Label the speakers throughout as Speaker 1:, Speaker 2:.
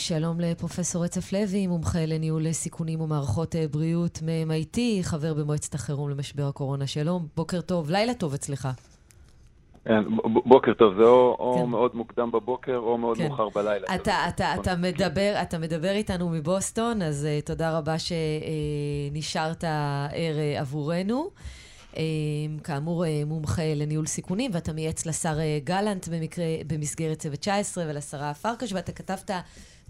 Speaker 1: שלום לפרופסור רצף לוי, מומחה לניהול סיכונים ומערכות בריאות מ-MIT, חבר במועצת החירום למשבר הקורונה. שלום, בוקר טוב, לילה טוב אצלך.
Speaker 2: כן, בוקר טוב, זה או, כן. או מאוד מוקדם בבוקר או מאוד כן. מאוחר בלילה.
Speaker 1: אתה, אתה, אתה, אתה, מדבר, אתה מדבר איתנו מבוסטון, אז uh, תודה רבה שנשארת ער uh, עבורנו. Uh, כאמור, uh, מומחה לניהול סיכונים, ואתה מייעץ לשר uh, גלנט במקרה, במסגרת צוות 19 ולשרה פרקש, ואתה כתבת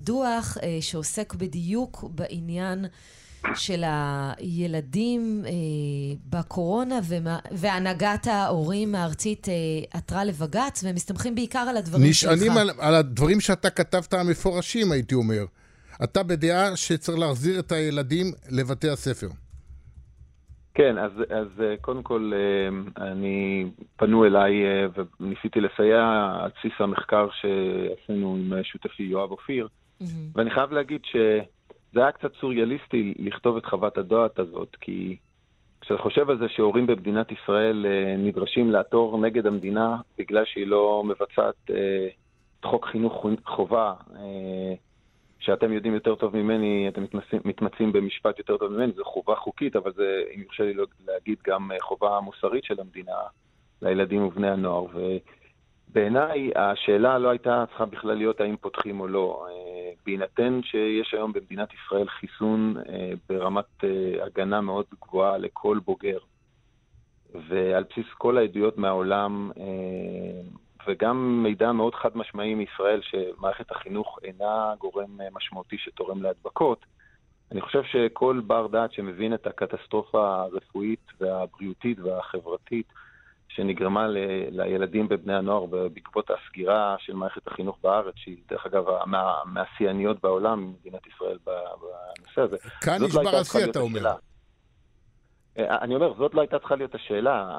Speaker 1: דוח uh, שעוסק בדיוק בעניין של הילדים אה, בקורונה, ומה, והנהגת ההורים הארצית אה, עתרה לבג"ץ, והם מסתמכים בעיקר על הדברים
Speaker 3: שלך. נשענים על, על הדברים שאתה כתבת המפורשים, הייתי אומר. אתה בדעה שצריך להחזיר את הילדים לבתי הספר.
Speaker 2: כן, אז, אז אה, קודם כל, אה, אני, פנו אליי אה, וניסיתי לסייע על בסיס המחקר שעשינו עם שותפי יואב אופיר, mm-hmm. ואני חייב להגיד ש... זה היה קצת סוריאליסטי לכתוב את חוות הדעת הזאת, כי כשאתה חושב על זה שהורים במדינת ישראל אה, נדרשים לעתור נגד המדינה בגלל שהיא לא מבצעת אה, את חוק חינוך חובה, אה, שאתם יודעים יותר טוב ממני, אתם מתמצאים, מתמצאים במשפט יותר טוב ממני, זו חובה חוקית, אבל זה, אם יורשה לי להגיד, גם חובה מוסרית של המדינה לילדים ובני הנוער. ובעיניי השאלה לא הייתה צריכה בכלל להיות האם פותחים או לא. בהינתן שיש היום במדינת ישראל חיסון אה, ברמת אה, הגנה מאוד גבוהה לכל בוגר, ועל בסיס כל העדויות מהעולם, אה, וגם מידע מאוד חד משמעי מישראל שמערכת החינוך אינה גורם משמעותי שתורם להדבקות, אני חושב שכל בר דעת שמבין את הקטסטרופה הרפואית והבריאותית והחברתית שנגרמה ל, לילדים ובני הנוער בעקבות הסגירה של מערכת החינוך בארץ, שהיא דרך אגב מה, מהשיאניות בעולם, מדינת ישראל בנושא הזה.
Speaker 3: כאן לא נשבר השיא, אתה אומר.
Speaker 2: אה, אני אומר, זאת לא הייתה צריכה להיות השאלה.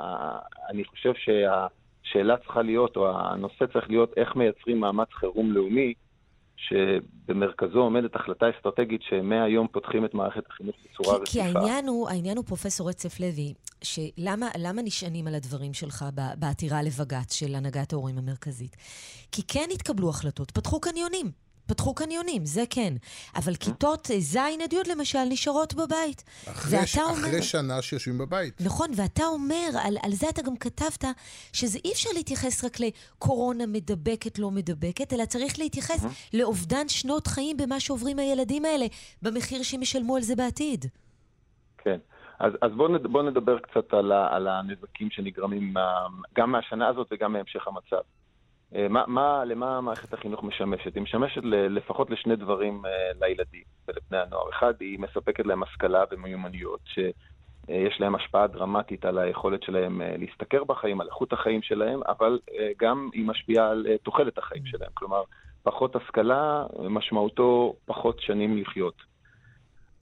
Speaker 2: אני חושב שהשאלה צריכה להיות, או הנושא צריך להיות, איך מייצרים מאמץ חירום לאומי שבמרכזו עומדת החלטה אסטרטגית שמהיום פותחים את מערכת החינוך בצורה רציפה.
Speaker 1: כי העניין הוא, העניין הוא, פרופסור רצף לוי, שלמה נשענים על הדברים שלך בעתירה לבג"ץ של הנהגת ההורים המרכזית? כי כן התקבלו החלטות, פתחו קניונים. פתחו קניונים, זה כן. אבל כיתות ז' עד י' למשל נשארות בבית.
Speaker 3: אחרי, ש... אומר... אחרי שנה שיושבים בבית.
Speaker 1: נכון, ואתה אומר, על, על זה אתה גם כתבת, שזה אי אפשר להתייחס רק לקורונה מדבקת, לא מדבקת, אלא צריך להתייחס לאובדן שנות חיים במה שעוברים הילדים האלה, במחיר שהם ישלמו על זה בעתיד.
Speaker 2: כן. אז, אז בואו נד, בוא נדבר קצת על, ה, על הנזקים שנגרמים מה, גם מהשנה הזאת וגם מהמשך המצב. אה, מה, מה, למה מערכת החינוך משמשת? היא משמשת לפחות לשני דברים אה, לילדים ולבני הנוער. אחד, היא מספקת להם השכלה ומיומנויות, שיש להם השפעה דרמטית על היכולת שלהם אה, להשתכר בחיים, על איכות החיים שלהם, אבל גם היא משפיעה על תוחלת החיים שלהם. כלומר, פחות השכלה, משמעותו פחות שנים לחיות.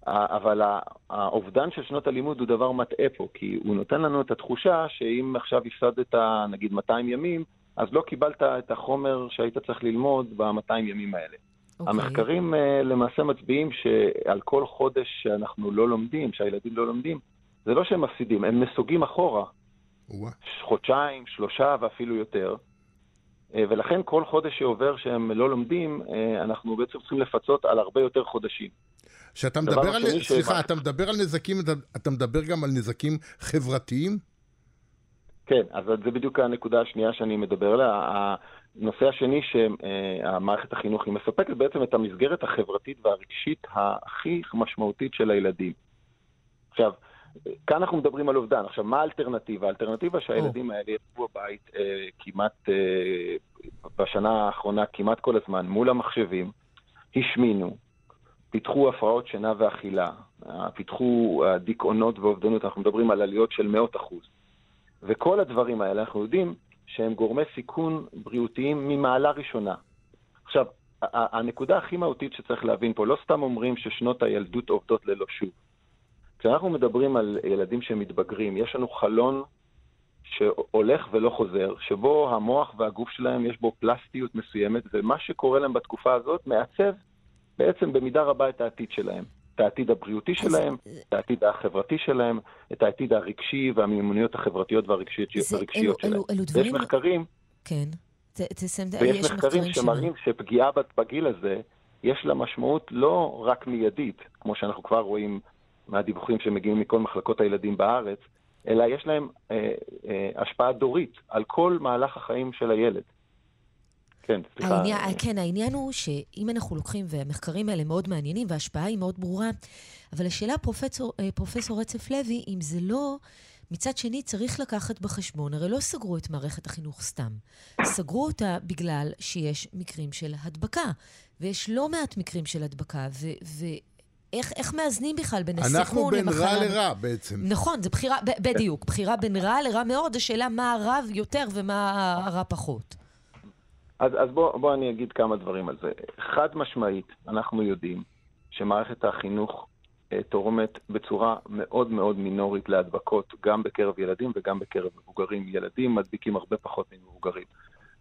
Speaker 2: אבל האובדן של שנות הלימוד הוא דבר מטעה פה, כי הוא נותן לנו את התחושה שאם עכשיו הפסדת נגיד 200 ימים, אז לא קיבלת את החומר שהיית צריך ללמוד ב-200 ימים האלה. Okay. אוקיי. המחקרים uh, למעשה מצביעים שעל כל חודש שאנחנו לא לומדים, שהילדים לא לומדים, זה לא שהם מפסידים, הם נסוגים אחורה. Wow. חודשיים, שלושה ואפילו יותר. Uh, ולכן כל חודש שעובר שהם לא לומדים, uh, אנחנו בעצם צריכים לפצות על הרבה יותר חודשים.
Speaker 3: כשאתה מדבר על... סליחה, ש... אתה מדבר על נזקים, אתה, אתה מדבר גם על נזקים חברתיים?
Speaker 2: כן, אז זה בדיוק הנקודה השנייה שאני מדבר עליה. הנושא השני שמערכת החינוך היא מספקת בעצם את המסגרת החברתית והרגשית הכי משמעותית של הילדים. עכשיו, כאן אנחנו מדברים על אובדן. עכשיו, מה האלטרנטיבה? האלטרנטיבה שהילדים האלה ישבו בבית אה, כמעט, אה, בשנה האחרונה, כמעט כל הזמן, מול המחשבים, השמינו, פיתחו הפרעות שינה ואכילה, פיתחו אה, דיכאונות ואובדנות, אנחנו מדברים על עליות של מאות אחוז. וכל הדברים האלה, אנחנו יודעים שהם גורמי סיכון בריאותיים ממעלה ראשונה. עכשיו, הנקודה הכי מהותית שצריך להבין פה, לא סתם אומרים ששנות הילדות עובדות ללא שוב. כשאנחנו מדברים על ילדים שמתבגרים, יש לנו חלון שהולך ולא חוזר, שבו המוח והגוף שלהם יש בו פלסטיות מסוימת, ומה שקורה להם בתקופה הזאת מעצב בעצם במידה רבה את העתיד שלהם. את העתיד הבריאותי שלהם, את העתיד החברתי שלהם, את העתיד הרגשי והמיומנויות החברתיות והרגשיות שלהם. יש מחקרים...
Speaker 1: כן. תסיים,
Speaker 2: ויש מחקרים שמראים שפגיעה בגיל הזה יש לה משמעות לא רק מיידית, כמו שאנחנו כבר רואים מהדיווחים שמגיעים מכל מחלקות הילדים בארץ, אלא יש להם אה, אה, השפעה דורית על כל מהלך החיים של הילד.
Speaker 1: כן, סליחה. העניין, כן, העניין הוא שאם אנחנו לוקחים, והמחקרים האלה מאוד מעניינים, וההשפעה היא מאוד ברורה, אבל השאלה, פרופסור, אה, פרופסור רצף לוי, אם זה לא... מצד שני, צריך לקחת בחשבון, הרי לא סגרו את מערכת החינוך סתם. סגרו אותה בגלל שיש מקרים של הדבקה, ויש לא מעט מקרים של הדבקה, ו- איך, איך מאזנים בכלל בין הסיכון
Speaker 3: למחלה? אנחנו בין רע לרע בעצם.
Speaker 1: נכון, זו בחירה, בדיוק, בחירה בין רע לרע מאוד, השאלה מה הרע יותר ומה הרע פחות.
Speaker 2: אז, אז בוא, בוא אני אגיד כמה דברים על זה. חד משמעית, אנחנו יודעים שמערכת החינוך אה, תורמת בצורה מאוד מאוד מינורית להדבקות, גם בקרב ילדים וגם בקרב מבוגרים. ילדים מדביקים הרבה פחות ממבוגרים.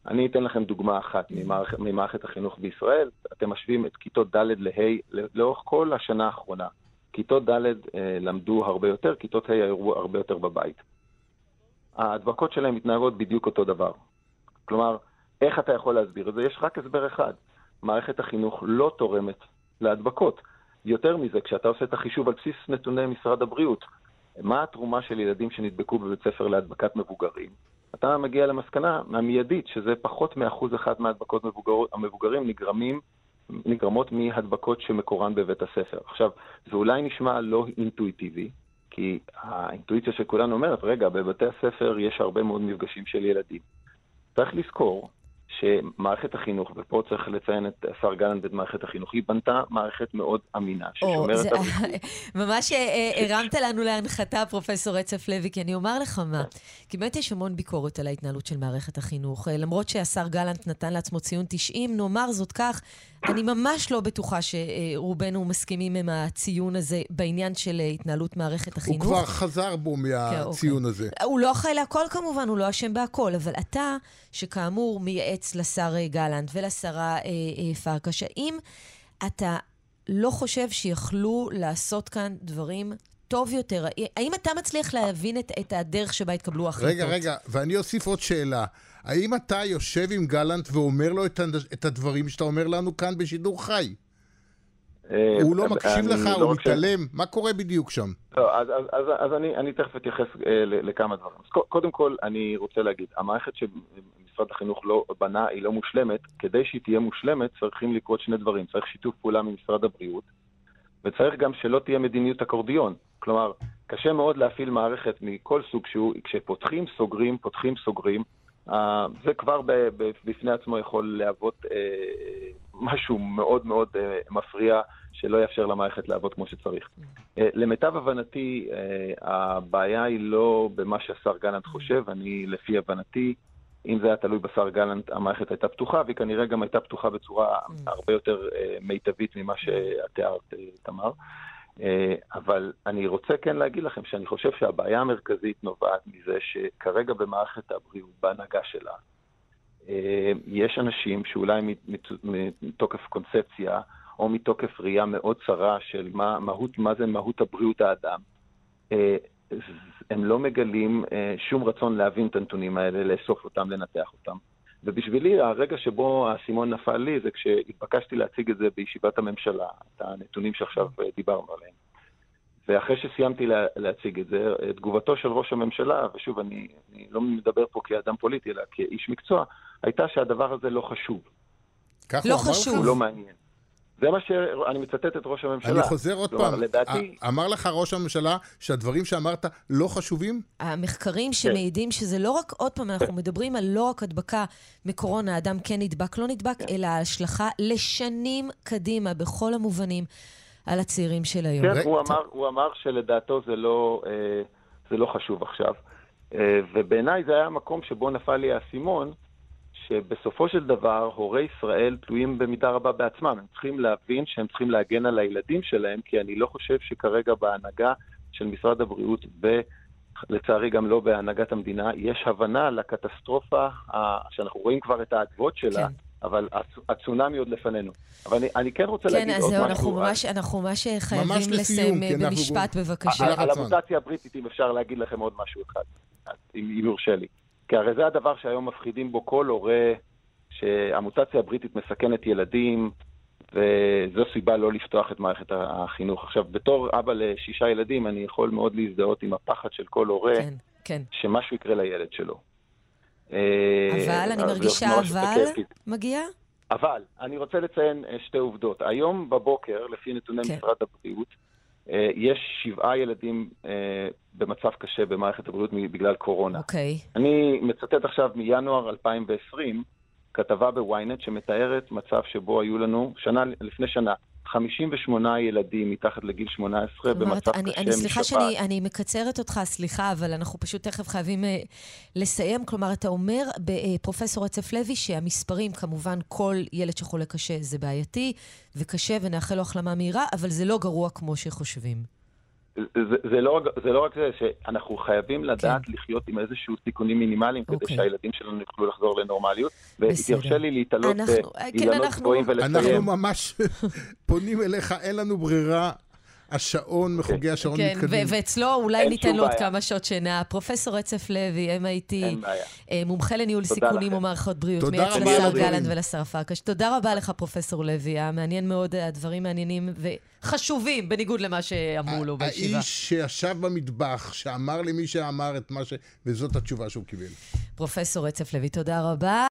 Speaker 2: אני אתן לכם דוגמה אחת ממערכת, ממערכת החינוך בישראל. אתם משווים את כיתות ד' לה' לאורך כל השנה האחרונה. כיתות ד' אה, למדו הרבה יותר, כיתות ה' היו הרבה יותר בבית. ההדבקות שלהם מתנהגות בדיוק אותו דבר. כלומר, איך אתה יכול להסביר את זה? יש רק הסבר אחד. מערכת החינוך לא תורמת להדבקות. יותר מזה, כשאתה עושה את החישוב על בסיס נתוני משרד הבריאות, מה התרומה של ילדים שנדבקו בבית ספר להדבקת מבוגרים? אתה מגיע למסקנה המיידית, שזה פחות מאחוז אחד מההדבקות מבוגר, המבוגרים נגרמים, נגרמות מהדבקות שמקורן בבית הספר. עכשיו, זה אולי נשמע לא אינטואיטיבי, כי האינטואיציה של כולנו אומרת, רגע, בבתי הספר יש הרבה מאוד מפגשים של ילדים. צריך לזכור שמערכת החינוך, ופה צריך לציין את השר גלנט ואת מערכת החינוך, היא בנתה מערכת מאוד אמינה, ששומרת על...
Speaker 1: ממש אה, אה, הרמת לנו להנחתה, פרופ' רצף לוי, כי אני אומר לך מה, כי באמת יש המון ביקורת על ההתנהלות של מערכת החינוך. אה, למרות שהשר גלנט נתן לעצמו ציון 90, נאמר זאת כך, אני ממש לא בטוחה שרובנו מסכימים עם הציון הזה בעניין של התנהלות מערכת החינוך.
Speaker 3: הוא כבר חזר בו מהציון כן, הזה.
Speaker 1: הוא לא אחראי להכל כמובן, הוא לא אשם בהכל, אבל אתה, שכאמור מייעץ לשר גלנט ולשרה אה, אה, פרקש, האם אתה לא חושב שיכלו לעשות כאן דברים טוב יותר? האם אתה מצליח להבין את, את הדרך שבה התקבלו החלטות?
Speaker 3: רגע, רגע, ואני אוסיף עוד שאלה. האם אתה יושב עם גלנט ואומר לו את הדברים שאתה אומר לנו כאן בשידור חי? אה, הוא לא מקשיב לך, הוא לא מתעלם, מה קורה בדיוק שם?
Speaker 2: לא, אז אני תכף אתייחס אה, לכמה דברים. קודם כל, אני רוצה להגיד, המערכת שמשרד החינוך לא בנה היא לא מושלמת. כדי שהיא תהיה מושלמת צריכים לקרות שני דברים. צריך שיתוף פעולה ממשרד הבריאות, וצריך גם שלא תהיה מדיניות אקורדיון. כלומר, קשה מאוד להפעיל מערכת מכל סוג שהוא, כשפותחים, סוגרים, פותחים, סוגרים. אה, זה כבר בפני עצמו יכול להוות אה, משהו מאוד מאוד אה, מפריע, שלא יאפשר למערכת לעבוד כמו שצריך. למיטב הבנתי, הבעיה היא לא במה שהשר גלנט חושב, אני, לפי הבנתי, אם זה היה תלוי בשר גלנט, המערכת הייתה פתוחה, והיא כנראה גם הייתה פתוחה בצורה הרבה יותר מיטבית ממה שאת תיארת, תמר. אה, אבל אני רוצה כן להגיד לכם שאני חושב שהבעיה המרכזית נובעת מזה שכרגע במערכת הבריאות, בהנהגה שלה, אה, יש אנשים שאולי מתוקף קונספציה או מתוקף ראייה מאוד צרה של מה, מהות, מה זה מהות הבריאות האדם, אה, הם לא מגלים שום רצון להבין את הנתונים האלה, לאסוף אותם, לנתח אותם. ובשבילי, הרגע שבו האסימון נפל לי זה כשהתבקשתי להציג את זה בישיבת הממשלה, את הנתונים שעכשיו דיברנו עליהם. ואחרי שסיימתי לה, להציג את זה, תגובתו של ראש הממשלה, ושוב, אני, אני לא מדבר פה כאדם פוליטי, אלא כאיש מקצוע, הייתה שהדבר הזה לא חשוב.
Speaker 1: לא חשוב.
Speaker 2: הוא לא מעניין. זה מה שאני מצטט את ראש הממשלה.
Speaker 3: אני חוזר עוד פעם. לדעתי... אמר לך ראש הממשלה שהדברים שאמרת לא חשובים?
Speaker 1: המחקרים כן. שמעידים שזה לא רק, עוד פעם, אנחנו מדברים על לא רק הדבקה מקורונה, האדם כן נדבק, לא נדבק, כן. אלא השלכה לשנים קדימה, בכל המובנים, על הצעירים של היום.
Speaker 2: כן, הוא אמר, הוא אמר שלדעתו זה לא, אה, זה לא חשוב עכשיו. אה, ובעיניי זה היה המקום שבו נפל לי האסימון. שבסופו של דבר הורי ישראל תלויים במידה רבה בעצמם. הם צריכים להבין שהם צריכים להגן על הילדים שלהם, כי אני לא חושב שכרגע בהנהגה של משרד הבריאות, ולצערי גם לא בהנהגת המדינה, יש הבנה לקטסטרופה שאנחנו רואים כבר את האדוות שלה. כן. אבל הצונאמי עוד לפנינו. אבל אני, אני כן רוצה
Speaker 1: כן,
Speaker 2: להגיד עוד
Speaker 1: זהו, משהו. אנחנו ממש, אנחנו ממש חייבים ממש לסיים אה, במשפט, אנחנו... בבקשה.
Speaker 2: על, על המוטציה הבריטית, אם אפשר להגיד לכם עוד משהו אחד, אם יורשה לי. כי הרי זה הדבר שהיום מפחידים בו כל הורה, שהמוטציה הבריטית מסכנת ילדים, וזו סיבה לא לפתוח את מערכת החינוך. עכשיו, בתור אבא לשישה ילדים, אני יכול מאוד להזדהות עם הפחד של כל הורה, כן, כן. שמשהו יקרה לילד שלו.
Speaker 1: אבל, אני מרגישה אבל מגיע?
Speaker 2: אבל, אני רוצה לציין שתי עובדות. היום בבוקר, לפי נתוני כן. משרד הבריאות, אה, יש שבעה ילדים אה, במצב קשה במערכת הבריאות בגלל קורונה.
Speaker 1: אוקיי. Okay.
Speaker 2: אני מצטט עכשיו מינואר 2020, כתבה בוויינט שמתארת מצב שבו היו לנו, שנה, לפני שנה, 58 ילדים מתחת לגיל 18 במצב אני, קשה
Speaker 1: אני, סליחה שאני אני מקצרת אותך, סליחה, אבל אנחנו פשוט תכף חייבים uh, לסיים. כלומר, אתה אומר, uh, פרופסור רצף לוי, שהמספרים, כמובן, כל ילד שחולה קשה זה בעייתי וקשה, ונאחל לו החלמה מהירה, אבל זה לא גרוע כמו שחושבים.
Speaker 2: זה, זה, לא, זה לא רק זה, שאנחנו חייבים לדעת כן. לחיות עם איזשהו סיכונים מינימליים okay. כדי אוקיי. שהילדים שלנו יוכלו לחזור לנורמליות. ותרשה לי להתעלות באילנות כן, גבוהים ולסיים.
Speaker 3: אנחנו ממש פונים אליך, אין לנו ברירה. השעון, כן. מחוגי השעון כן, מתקדמים.
Speaker 1: ואצלו אולי ניתן לו עוד כמה שעות שינה. פרופסור רצף לוי, MIT, אה, מומחה לניהול סיכונים ומערכות בריאות. מייעץ לשר גלנט ולשר פרקש. תודה רבה לך, פרופסור לוי. היה מעניין מאוד, הדברים מעניינים וחשובים, בניגוד למה שאמרו לו בישיבה.
Speaker 3: האיש שישב במטבח, שאמר למי שאמר את מה ש... וזאת התשובה שהוא קיבל.
Speaker 1: פרופסור רצף לוי, תודה רבה.